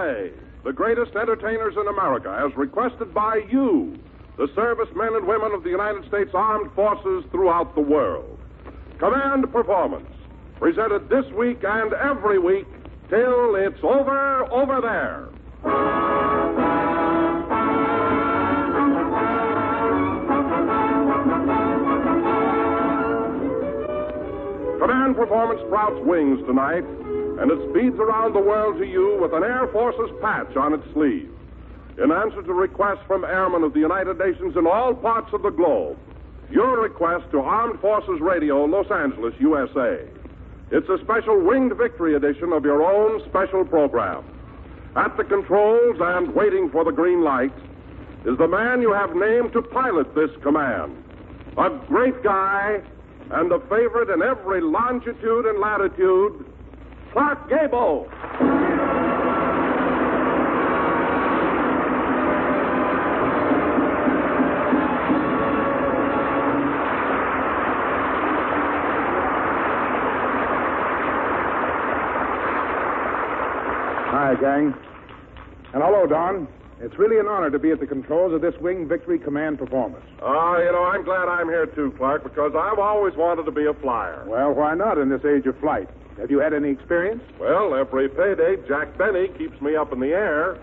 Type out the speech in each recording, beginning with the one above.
USA, the greatest entertainers in America, as requested by you, the servicemen and women of the United States Armed Forces throughout the world. Command Performance, presented this week and every week till it's over, over there. Command Performance sprouts wings tonight, and it speeds around the world to you with an Air Force's patch on its sleeve. In answer to requests from airmen of the United Nations in all parts of the globe, your request to Armed Forces Radio, Los Angeles, USA. It's a special Winged Victory edition of your own special program. At the controls and waiting for the green light is the man you have named to pilot this command. A great guy and a favorite in every longitude and latitude, Clark Gable. Hi, gang. And hello, Don. It's really an honor to be at the controls of this Winged Victory Command performance. Ah, you know, I'm glad I'm here too, Clark, because I've always wanted to be a flyer. Well, why not in this age of flight? Have you had any experience? Well, every payday, Jack Benny keeps me up in the air.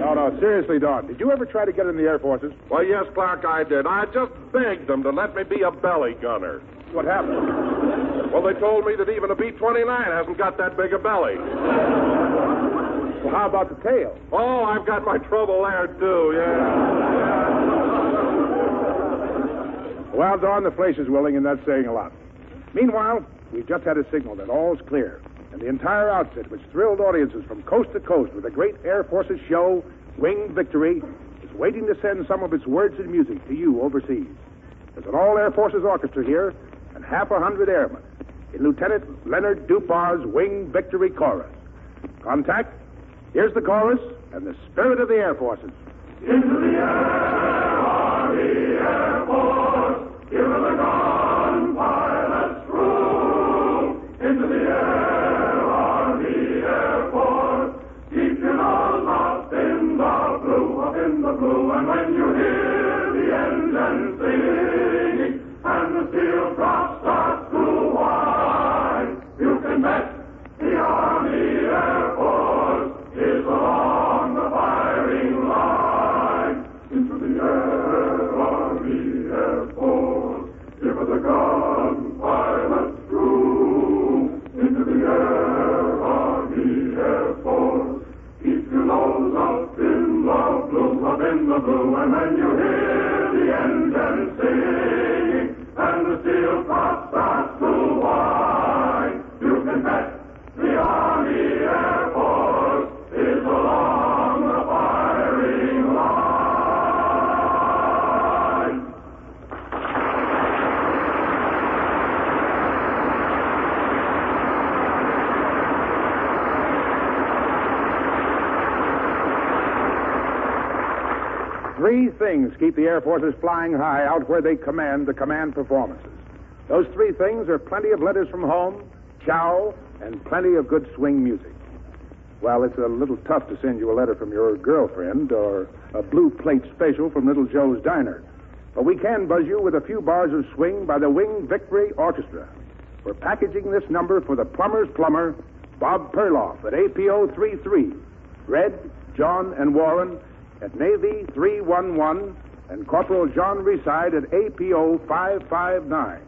No, no, seriously, Don. Did you ever try to get in the Air Forces? Well, yes, Clark, I did. I just begged them to let me be a belly gunner. What happened? Well, they told me that even a B 29 hasn't got that big a belly. Well, how about the tail? Oh, I've got my trouble there, too, yeah. Well, Don, the place is willing, and that's saying a lot. Meanwhile, we've just had a signal that all's clear, and the entire outfit, which thrilled audiences from coast to coast with the great Air Forces show, Winged Victory, is waiting to send some of its words and music to you overseas. There's an all Air Forces orchestra here and half a hundred airmen in Lieutenant Leonard DePaur's Winged Victory Chorus. Contact, here's the chorus and the spirit of the Air Forces. Into the air, Army Air Force, give the gun, and when you hear the engine singing keep the Air Forces flying high out where they command the command performances. Those three things are plenty of letters from home, chow, and plenty of good swing music. Well, it's a little tough to send you a letter from your girlfriend or a blue plate special from Little Joe's Diner. But we can buzz you with a few bars of swing by the Winged Victory Orchestra. We're packaging this number for the plumber's plumber, Bob Perloff at APO 33. Red, John, and Warren, at Navy 311 and Corporal John Reside at APO 559.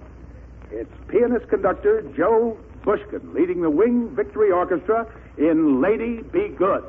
It's pianist conductor Joe Bushkin leading the Winged Victory Orchestra in Lady Be Good.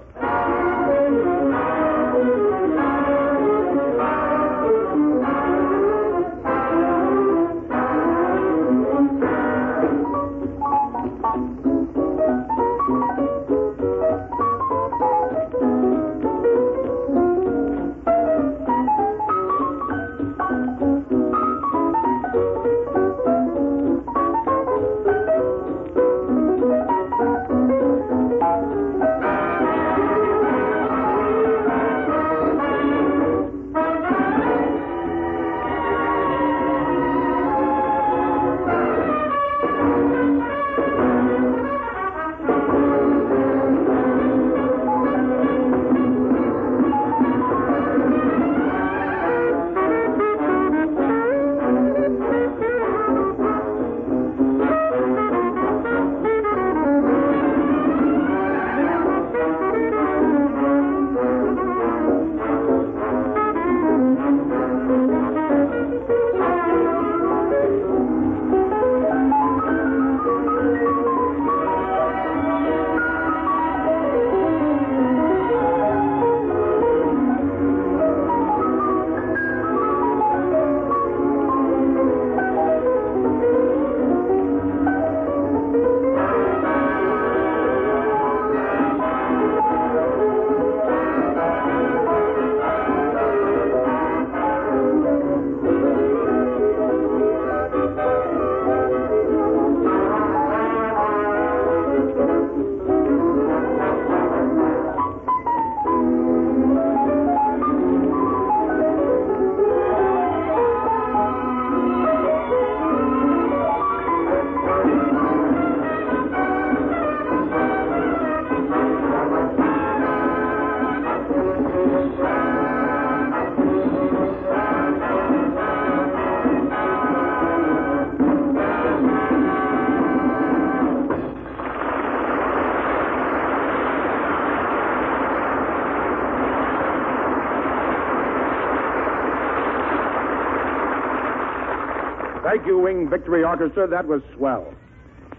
Victory Orchestra. That was swell.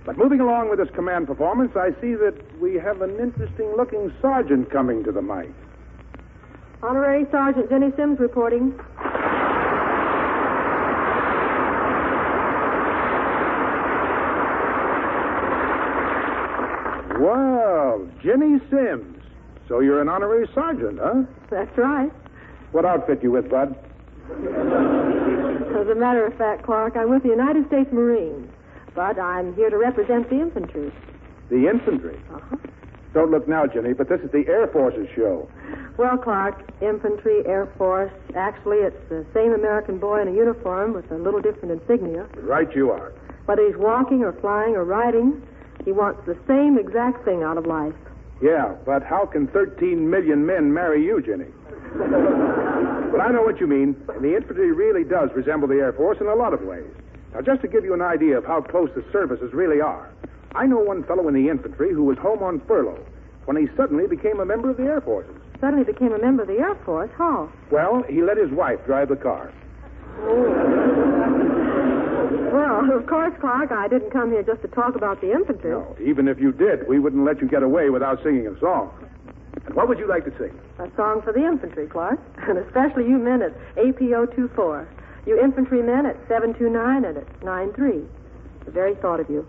But moving along with this command performance, I see that we have an interesting looking sergeant coming to the mic. Honorary Sergeant Ginny Sims reporting. Well, Ginny Sims. So you're an honorary sergeant, huh? That's right. What outfit you with, Bud? As a matter of fact, Clark, I'm with the United States Marines, but I'm here to represent the infantry. The infantry. Uh-huh. Don't look now, Ginny, but this is the Air Force's show. Well, Clark, infantry, Air Force, actually, it's the same American boy in a uniform with a little different insignia. Right you are. Whether he's walking or flying or riding, he wants the same exact thing out of life. Yeah, but how can 13 million men marry you, Ginny? But I know what you mean. And the infantry really does resemble the Air Force in a lot of ways. Now, just to give you an idea of how close the services really are, I know one fellow in the infantry who was home on furlough when he suddenly became a member of the Air Forces. Suddenly became a member of the Air Force. How? Well, he let his wife drive the car. Oh. Well, of course, Clark, I didn't come here just to talk about the infantry. No, even if you did, we wouldn't let you get away without singing a song. What would you like to sing? A song for the infantry, Clark, and especially you men at APO 24. You infantry men at 729 and at 93. The very thought of you.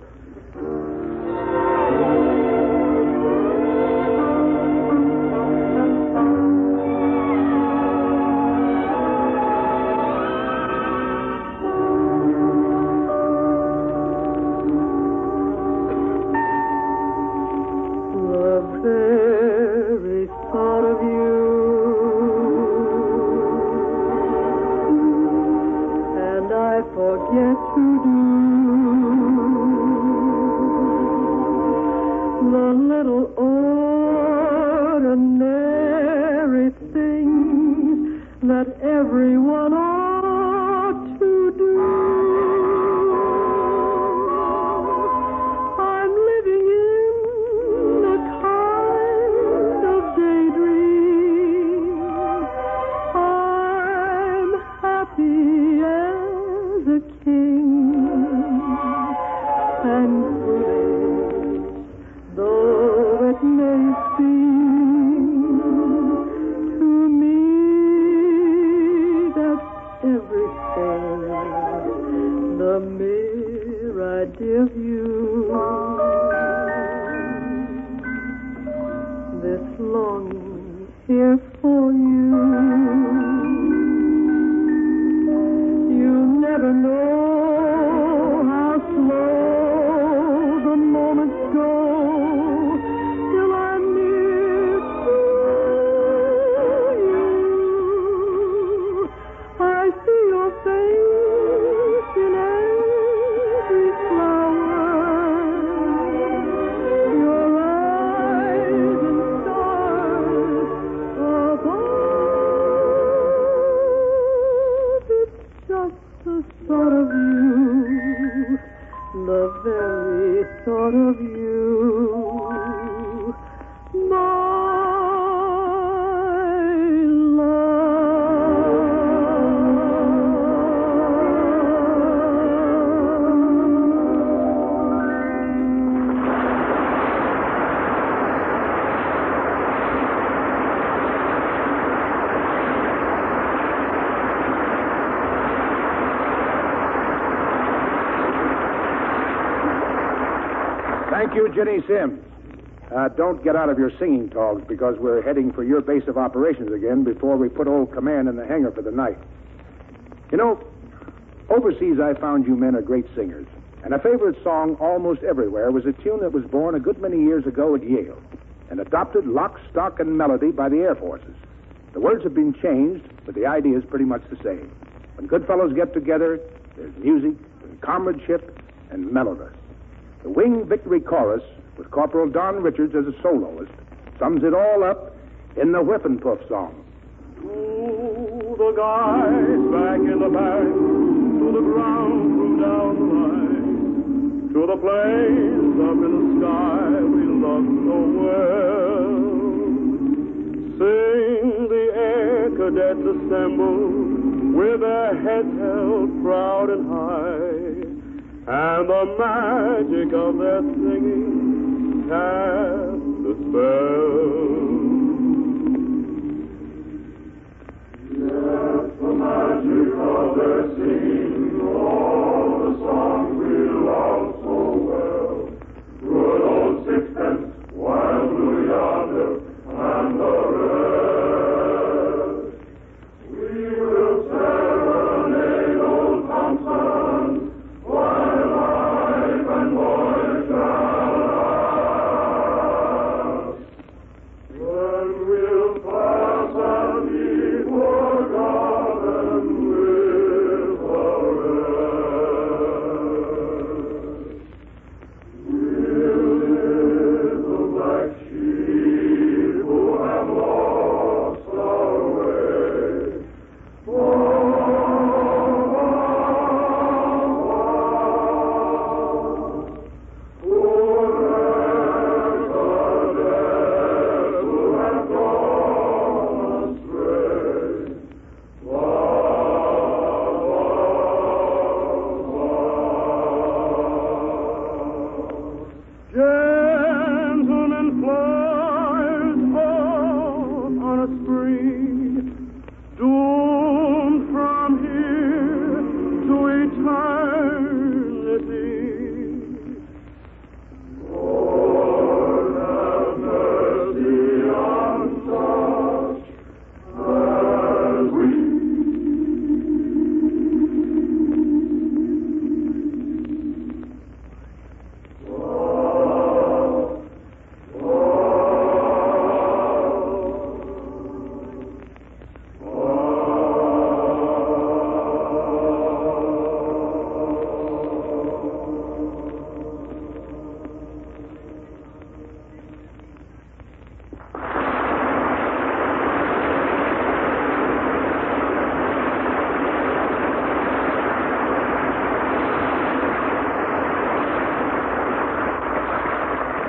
Ginny Sims. Uh, don't get out of your singing togs because we're heading for your base of operations again before we put old command in the hangar for the night. You know, overseas I found you men are great singers. And a favorite song almost everywhere was a tune that was born a good many years ago at Yale and adopted lock, stock, and melody by the Air Forces. The words have been changed, but the idea is pretty much the same. When good fellows get together, there's music and comradeship and mellowness. The Winged Victory Chorus, with Corporal Don Richards as a soloist, sums it all up in the Whiffenpoof song. To the guys back in the back, to the ground crew down the line, to the planes up in the sky we love so well. Sing the air cadets assemble with their heads held proud and high. And the magic of their singing casts a spell. Yes, the magic of their singing,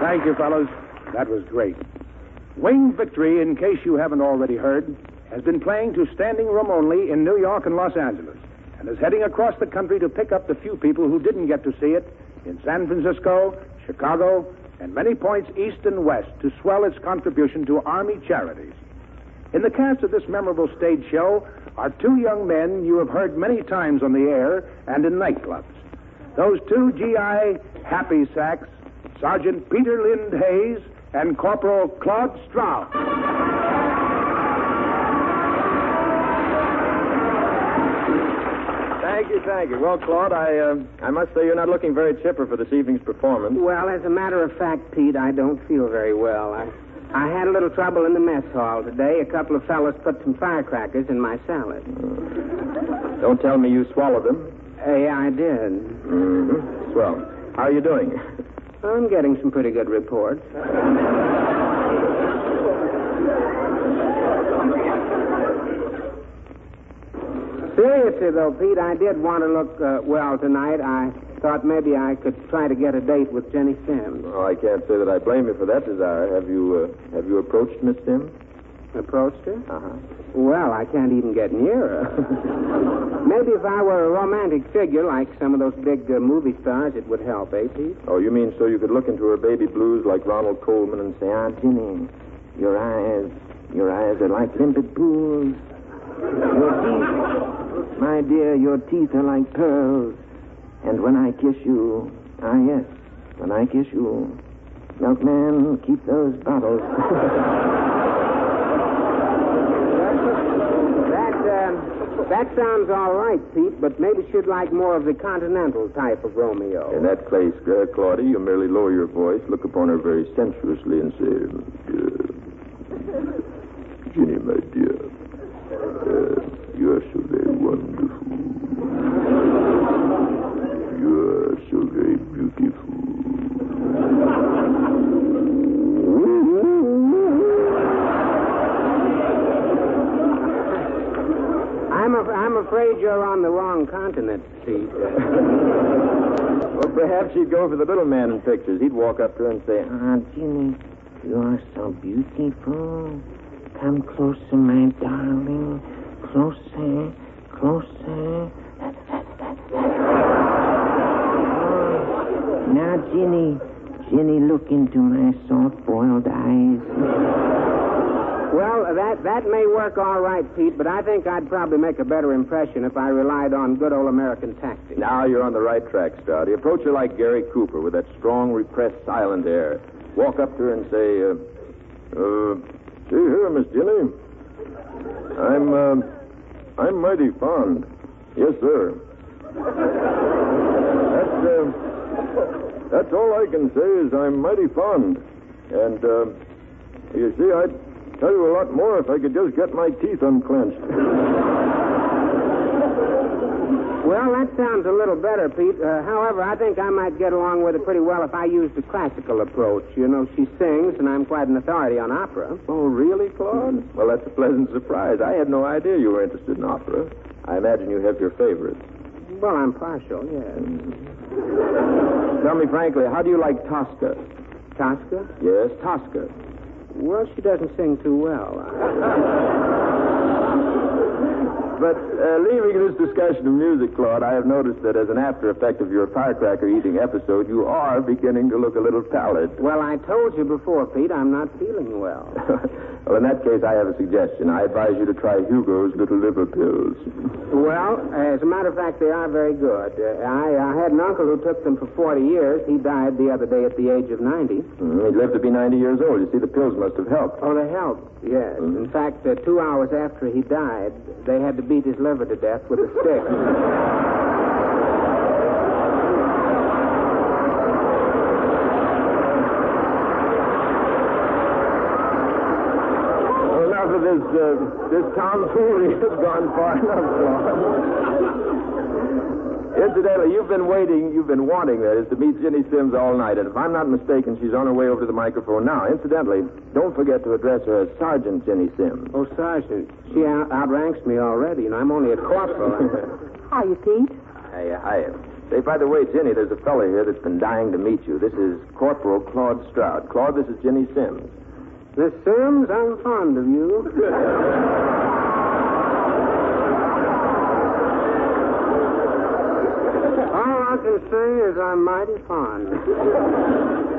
Thank you, fellows. That was great. Winged Victory, in case you haven't already heard, has been playing to standing room only in New York and Los Angeles, and is heading across the country to pick up the few people who didn't get to see it in San Francisco, Chicago, and many points east and west to swell its contribution to Army charities. In the cast of this memorable stage show are two young men you have heard many times on the air and in nightclubs. Those two GI happy sacks, Sergeant Peter Lind Hayes and Corporal Claude Stroud. Thank you, thank you. Well, Claude, I uh, I must say you're not looking very chipper for this evening's performance. Well, as a matter of fact, Pete, I don't feel very well. I, I had a little trouble in the mess hall today. A couple of fellows put some firecrackers in my salad. Don't tell me you swallowed them. Uh, yeah, I did. Mm-hmm. Swell. How are you doing? I'm getting some pretty good reports. Seriously, though, Pete, I did want to look uh, well tonight. I thought maybe I could try to get a date with Ginny Sims. Oh, I can't say that I blame you for that desire. Have you uh, have you approached Miss Sims? Approached her? Uh huh. Well, I can't even get near her. maybe if I were a romantic figure like some of those big uh, movie stars, it would help, eh, Pete? Oh, you mean so you could look into her baby blues like Ronald Colman and say, Ah, Ginny, your eyes, your eyes are like limpid pools. Your teeth, my dear, your teeth are like pearls. And when I kiss you, ah, yes, when I kiss you, milkman, keep those bottles. That, uh, that sounds all right, Pete, but maybe she'd like more of the continental type of Romeo. In that case, uh, Claudia, you merely lower your voice, look upon her very sensuously, and say, uh, Ginny, my dear, uh, you are so very wonderful. You are so very beautiful. I'm, af- I'm afraid you're on the wrong continent, Pete. Well, perhaps she'd go for the little man in pictures. He'd walk up to her and say, Ah, Ginny, you are so beautiful. Come closer, my darling. Closer, closer. Oh, now, Ginny, Ginny, look into my soft-boiled eyes. Well, that, that may work all right, Pete, but I think I'd probably make a better impression if I relied on good old American tactics. Now you're on the right track, Stouty. Approach her like Gary Cooper with that strong, repressed, silent air. Walk up to her and say, uh, uh, see here, Miss Ginny. I'm, uh, I'm mighty fond. Yes, sir. That's, uh, that's all I can say is I'm mighty fond. And, uh, you see, I'd tell you a lot more if I could just get my teeth unclenched. Well, that sounds a little better, Pete. Uh, however, I think I might get along with it pretty well if I used the classical approach. You know, she sings, and I'm quite an authority on opera. Oh, really, Claude? Well, that's a pleasant surprise. I had no idea you were interested in opera. I imagine you have your favorites. Well, I'm partial, yes. Tell me frankly, how do you like Tosca? Tosca? Yes, Tosca. Well, she doesn't sing too well. But uh, leaving this discussion of music, Claude, I have noticed that as an after effect of your firecracker eating episode, you are beginning to look a little pallid. Well, I told you before, Pete, I'm not feeling well. well, in that case, I have a suggestion. I advise you to try Hugo's little liver pills. Well, as a matter of fact, they are very good. Uh, I, I had an uncle who took them for 40 years. He died the other day at the age of 90. Mm, he'd lived to be 90 years old. You see, the pills must have helped. Oh, they helped, yes. In fact, uh, two hours after he died, they had to beat his liver to death with a stick. Well, enough of this, uh, this tomfoolery has gone far enough. Incidentally, you've been waiting, you've been wanting, that is, to meet Ginny Sims all night. And if I'm not mistaken, she's on her way over to the microphone now. Incidentally, don't forget to address her as Sergeant Ginny Sims. Oh, Sergeant, she out- outranks me already, and I'm only a corporal. Hiya, Pete. Hey, hi. Say, by the way, Ginny, there's a fellow here that's been dying to meet you. This is Corporal Claude Stroud. Claude, this is Ginny Sims. Miss Sims, I'm fond of you. can say is I'm mighty fond.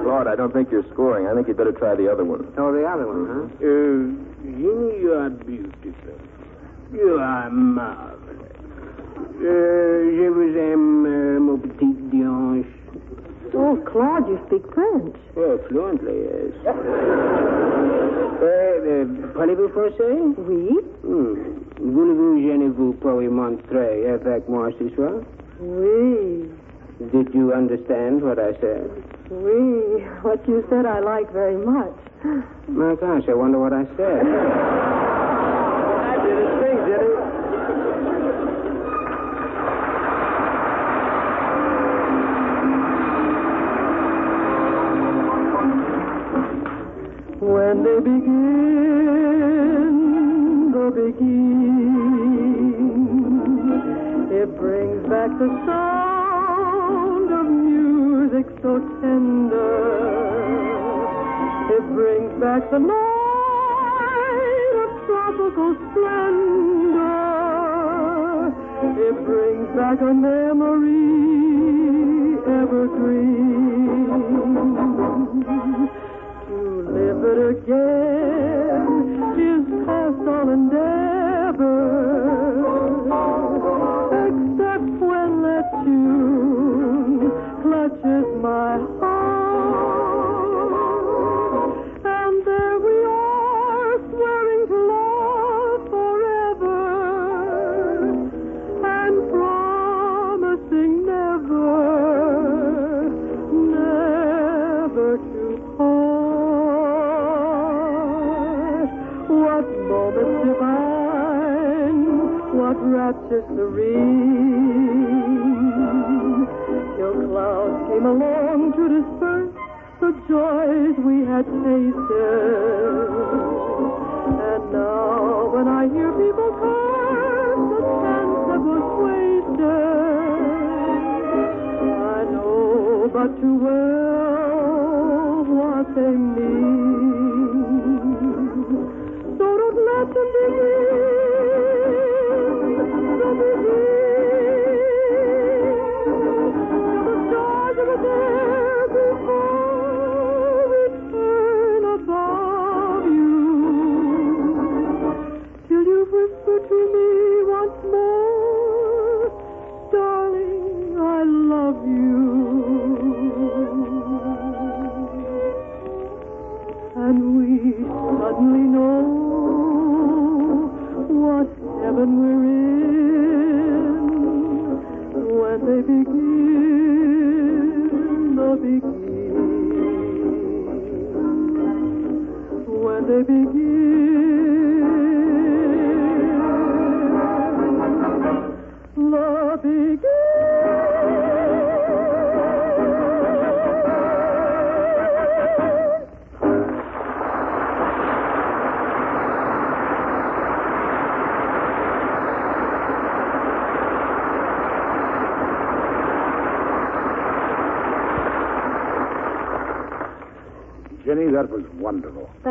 Claude, I don't think you're scoring. I think you'd better try the other one. Oh, the other one, huh? Uh, Ginny, you are beautiful. You are marvelous. Uh, je vous aime, uh, mon petit dianche. Oh, Claude, you speak French. Oh, fluently, yes. uh, uh, parlez-vous français? Oui? Hmm. Voulez-vous, je ne vous pourrais montrer avec moi ce soir? Oui. Did you understand what I said? Oui. What you said I like very much. My gosh, I wonder what I said. I did it. Sing, Ginny. When they begin the beginning, it brings back the sound of so tender. It brings back the night of tropical splendor. It brings back a memory evergreen. To live it again came along to disperse the joys we had tasted. And now when I hear people curse the chance that was wasted, I know but too well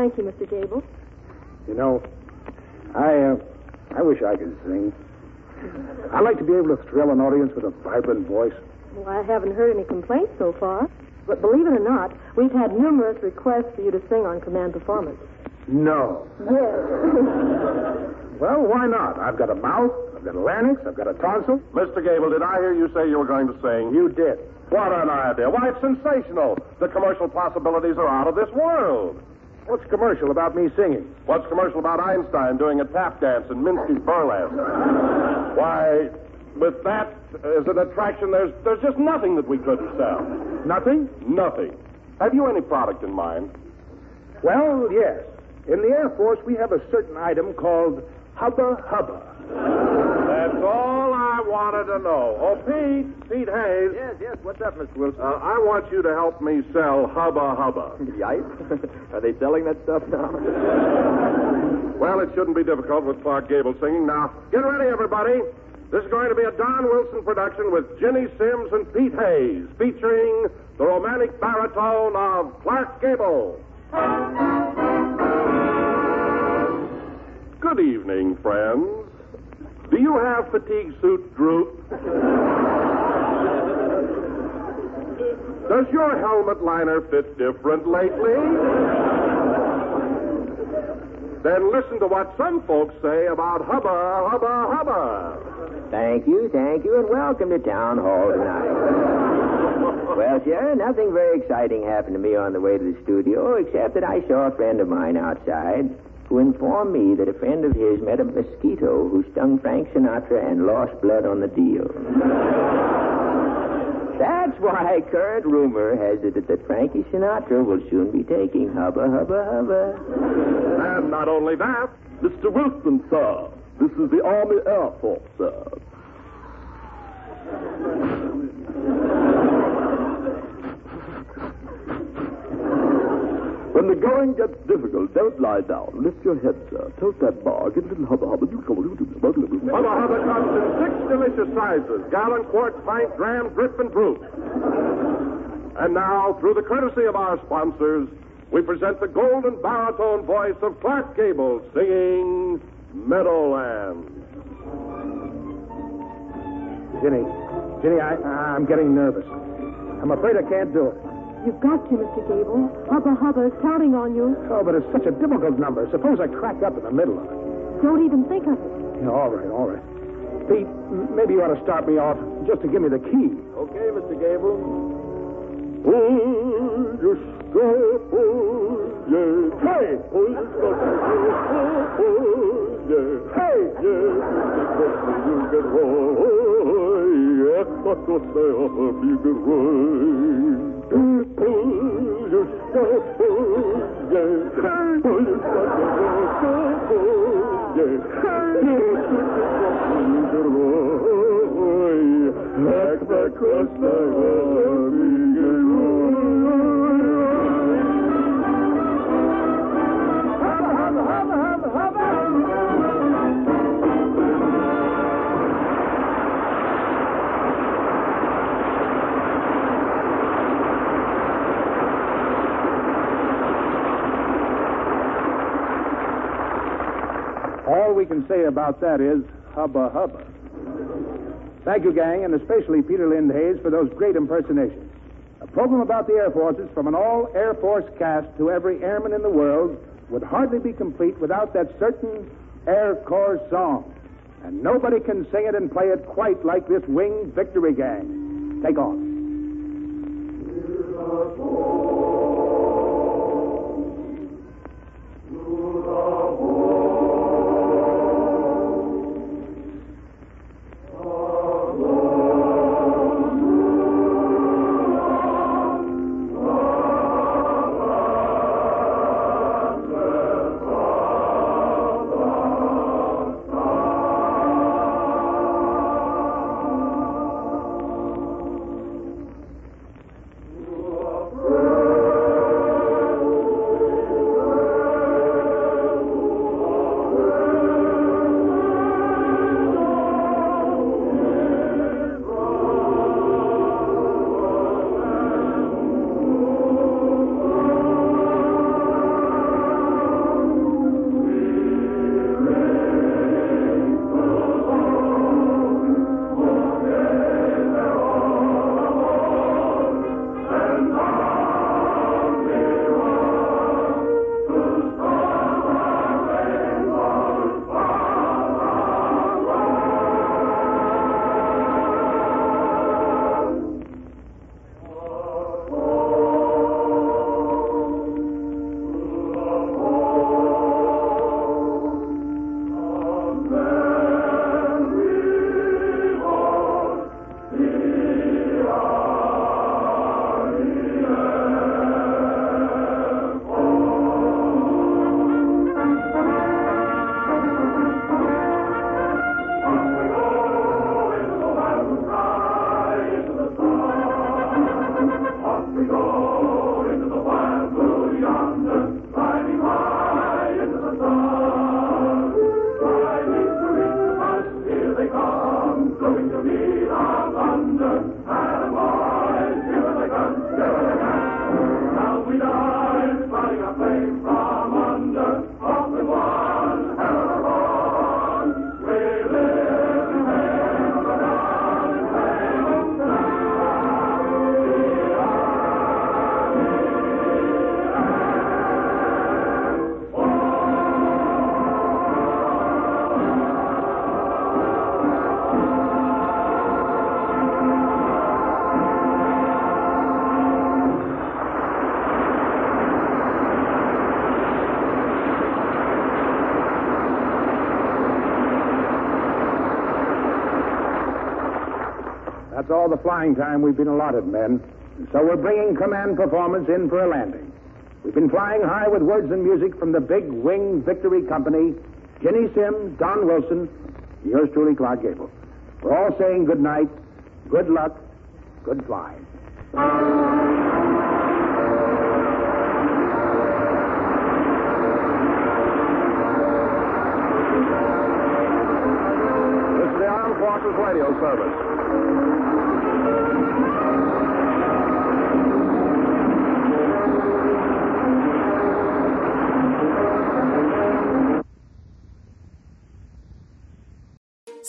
Thank you, Mr. Gable. You know, I uh, I wish I could sing. I'd like to be able to thrill an audience with a vibrant voice. Well, I haven't heard any complaints so far. But believe it or not, we've had numerous requests for you to sing on command performance. No. Yes. Well, why not? I've got a mouth, I've got a larynx, I've got a tonsil. Mr. Gable, did I hear you say you were going to sing? You did. What an idea. Why, it's sensational. The commercial possibilities are out of this world. What's commercial about me singing? What's commercial about Einstein doing a tap dance in Minsky's burlesque? Why, with that as an attraction, there's, there's just nothing that we couldn't sell. Nothing? Nothing. Have you any product in mind? Well, yes. In the Air Force, we have a certain item called Hubba Hubba. That's all I wanted to know. Oh, Pete, Pete Hayes. Yes, yes. What's up, Mr. Wilson? Uh, I want you to help me sell Hubba Hubba. Yipe? Are they selling that stuff now? Well, it shouldn't be difficult with Clark Gable singing. Now, get ready, everybody. This is going to be a Don Wilson production with Ginny Sims and Pete Hayes, featuring the romantic baritone of Clark Gable. Good evening, friends. Do you have fatigue suit droop? Does your helmet liner fit different lately? Then listen to what some folks say about hubba, hubba, hubba. Thank you, thank you, and welcome to Town Hall tonight. well, sir, nothing very exciting happened to me on the way to the studio, except that I saw a friend of mine outside who informed me that a friend of his met a mosquito who stung Frank Sinatra and lost blood on the deal. That's why current rumor has it that Frankie Sinatra will soon be taking hubba hubba hubba. And not only that, Mr. Wilson, sir. This is the Army Air Force, sir. When the going gets difficult, don't lie down. Lift your head, sir. Toast that bar. Get a little hubba hubba. Do come on. Hubba Hubba comes in six delicious sizes gallon, quart, pint, dram, drip, and proof. And now, through the courtesy of our sponsors, we present the golden baritone voice of Clark Gable singing Meadowland. Ginny, Ginny, I, I'm getting nervous. I'm afraid I can't do it. You've got to, Mr. Gable. Hubba Hubba is counting on you. Oh, but it's such a difficult number. Suppose I crack up in the middle of it. Don't even think of it. Yeah, all right, all right. Pete, maybe you ought to start me off just to give me the key. Okay, Mr. Gable. Pull your strap on, yeah. Hey! Pull your strap on, yeah. Hey! Stay up if you get right. Pull your on, yeah. Pull your get right. Back, back, cross my All we can say about that is hubba hubba. Thank you, gang, and especially Peter Lind Hayes for those great impersonations. A program about the Air Forces from an all Air Force cast to every airman in the world would hardly be complete without that certain Air Corps song. And nobody can sing it and play it quite like this Winged Victory Gang. Take off. That's all the flying time we've been allotted, men. So we're bringing command performance in for a landing. We've been flying high with words and music from the big Winged Victory Company, Ginny Sims, Don Wilson, yours truly, Clark Gable. We're all saying good night, good luck, good flying. This is the Armed Forces Radio Service.